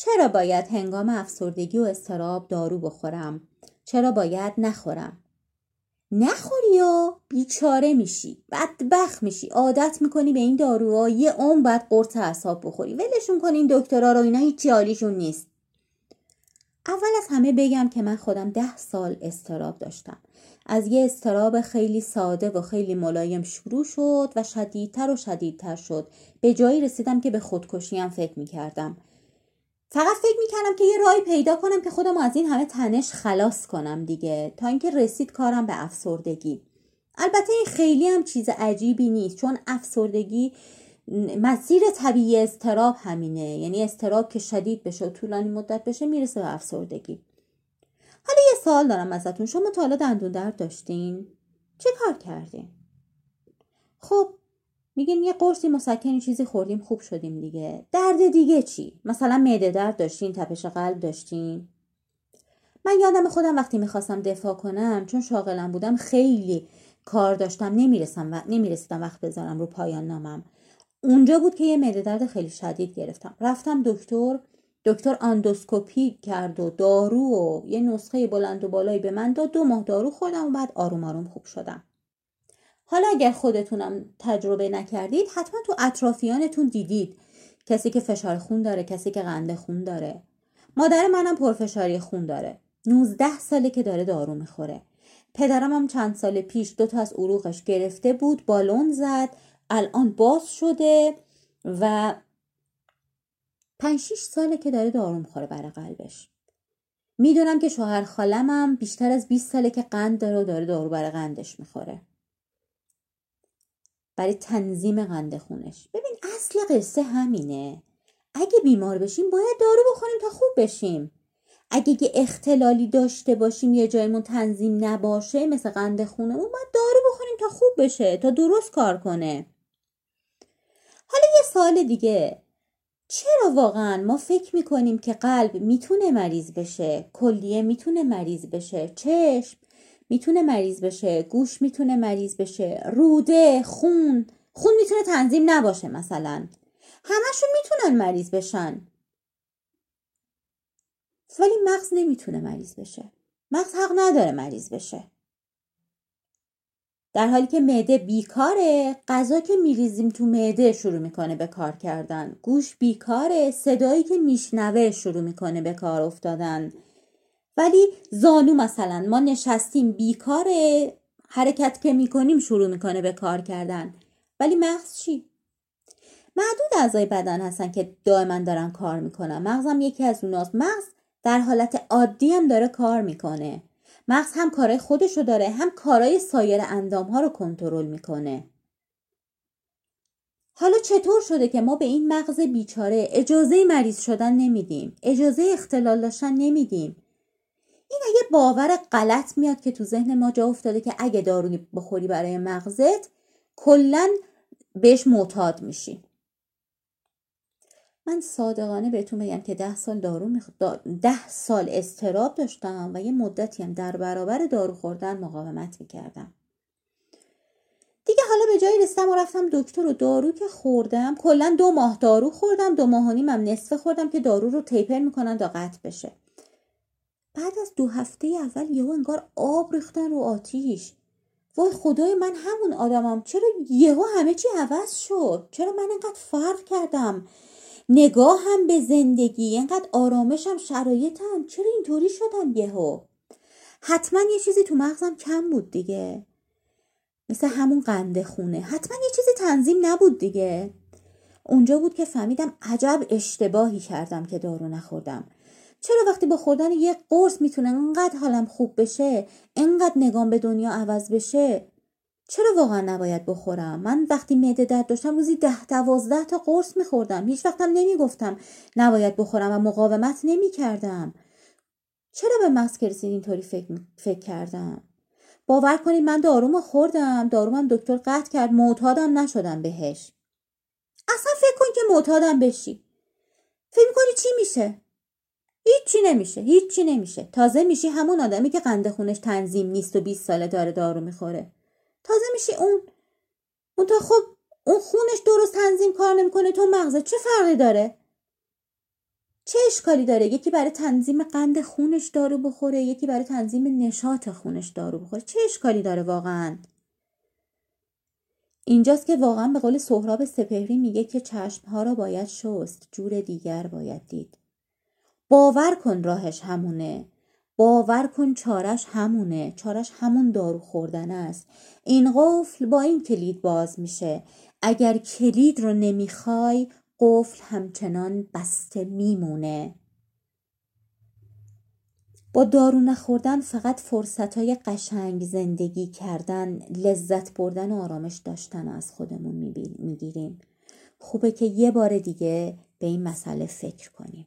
چرا باید هنگام افسردگی و استراب دارو بخورم؟ چرا باید نخورم؟ نخوری یا بیچاره میشی بدبخ میشی عادت می‌کنی به این داروها یه عمر باید قرص اعصاب بخوری. ولشون کن این دکترا رو اینا هیچی حالیشون نیست. اول از همه بگم که من خودم ده سال استراب داشتم. از یه استراب خیلی ساده و خیلی ملایم شروع شد و شدیدتر و شدیدتر شد. به جایی رسیدم که به خودکشی هم فکر می‌کردم. فقط فکر می‌کردم که یه راهی پیدا کنم که خودم از این همه تنش خلاص کنم دیگه تا اینکه رسید کارم به افسردگی. البته این خیلی هم چیز عجیبی نیست چون افسردگی مسیر طبیعی استراب همینه. یعنی استراب که شدید بشه و طولانی مدت بشه می‌رسه به افسردگی. حالا یه سوال دارم ازتون. شما تا حالا دندون درد داشتین؟ چه کار کردین؟ خب میگین یه قرصی مسکنی چیزی خوردیم خوب شدیم دیگه. درد دیگه چی؟ مثلا معده درد داشتین تپش قلب داشتین. من یادم خودم وقتی می‌خواستم دفاع کنم چون شاغلم بودم خیلی کار داشتم. نمی‌رسم و نمی‌رسیدم وقت بذارم رو پایان نامم. اونجا بود که یه معده درد خیلی شدید گرفتم. رفتم دکتر دکتر آندوسکوپی کرد و دارو و یه نسخه بلند و بالایی به من داد. دو ماه دارو خوردم و بعد آروم آروم خوب شدم. حالا اگر خودتونم تجربه نکردید حتما تو اطرافیانتون دیدید. کسی که فشار خون داره کسی که قند خون داره. مادر منم پرفشاری خون داره. 19 ساله که داره دارو می‌خوره. پدرم هم چند سال پیش دو تا از عروقش گرفته بود بالون زد الان باز شده و پنج شیش ساله که داره دارو می‌خوره برای قلبش. می‌دونم که شوهر خالمم بیشتر از 20 ساله که قند داره و داره دارو برای قندش می‌خوره. برای تنظیم قند خونش. ببین اصل قصه همینه. اگه بیمار بشیم باید دارو بخوریم تا خوب بشیم. اگه یه اختلالی داشته باشیم یه جایمون تنظیم نباشه مثل قند خونمون باید دارو بخوریم تا خوب بشه تا درست کار کنه. حالا یه سال دیگه. چرا واقعا ما فکر می‌کنیم که قلب می‌تونه مریض بشه؟ کلیه می‌تونه مریض بشه؟ چشم؟ می‌تونه مریض بشه گوش می‌تونه مریض بشه روده خون. خون می‌تونه تنظیم نباشه مثلا. همشون می‌تونن مریض بشن. ولی مغز نمی‌تونه مریض بشه. مغز حق نداره مریض بشه. در حالی که معده بیکاره غذا که میریزیم تو معده شروع می‌کنه به کار کردن. گوش بیکاره صدایی که میشنوه شروع می‌کنه به کار افتادن. ولی زانو مثلا ما نشستیم بیکاره حرکت که می‌کنیم شروع می‌کنه به کار کردن. ولی مغز چی؟ معدود اعضای بدن هستن که دائما دارن کار می‌کنن. مغزم یکی از اوناست. مغز در حالت عادی هم داره کار می‌کنه. مغز هم کارهای خودشو داره هم کارهای سایر اندام ها رو کنترل می‌کنه. حالا چطور شده که ما به این مغز بیچاره اجازه مریض شدن نمیدیم؟ اجازه اختلال داشتن نمیدیم. این یه باور غلط میاد که تو ذهن ما جا افتاده که اگه دارو بخوری برای مغزت کلا بهش معتاد میشی. من صادقانه بهتون بگم که ده سال دارو میخ... ده سال استراب داشتم و یه مدتی هم در برابر دارو خوردن مقاومت می‌کردم. دیگه حالا به جایی رسیدم و رفتم دکتر و دارو که خوردم کلا دو ماه دارو خوردم دو ماه و نیم هم نصفه خوردم که دارو رو تیپر می‌کنن تا قطع بشه. بعد از دو هفته اول یهو انگار آب ریختن رو آتیش. وای خدای من همون آدمم. چرا یهو همه چی عوض شد؟ چرا من انقدر فرق کردم؟ نگاه هم به زندگی انقدر آرامشم شرایطم. چرا اینطوری شدم یهو؟ حتما یه چیزی تو مغزم کم بود دیگه. مثل همون قنده خونه. حتما یه چیزی تنظیم نبود دیگه. اونجا بود که فهمیدم عجب اشتباهی کردم که دارو نخوردم. چرا وقتی با خوردن یه قرص می‌تونه انقدر حالم خوب بشه انقدر نگام به دنیا عوض بشه؟ چرا واقعا نباید بخورم؟ من وقتی معده درد داشتم روزی ده دوازده تا قرص میخوردم. هیچ وقتم نمی‌گفتم نباید بخورم و مقاومت نمی‌کردم. چرا به مغز رسید اینطوری فکر, فکر کردم؟ باور کنید من دارومو خوردم. دارومم دکتر قطع کرد معتادم نشدم بهش. اصلا فکر کن که معتادم بشی. فکر کنی چی میشه؟ هیچی نمیشه هیچی نمیشه. تازه میشی همون آدمی که قند خونش تنظیم نیست و 20 ساله داره دارو می‌خوره. تازه میشی اون اون تا خب اون خونش درست تنظیم کار نمی‌کنه تو مغزه چه فرقی داره؟ چه اشکالی داره؟ یکی برای تنظیم قند خونش دارو بخوره یکی برای تنظیم نشاط خونش دارو بخوره. چه اشکالی داره واقعا؟ اینجاست که واقعا به قول سهراب سپهری میگه که چشمها را باید شست جور دیگر باید دید. باور کن راهش همونه. باور کن چارش همونه. چارش همون دارو خوردن است. این قفل با این کلید باز میشه. اگر کلید رو نمی‌خوای قفل همچنان بسته میمونه. با دارو نخوردن فقط فرصت های قشنگ زندگی کردن لذت بردن و آرامش داشتن از خودمون می‌گیریم. خوبه که یه بار دیگه به این مسئله فکر کنیم.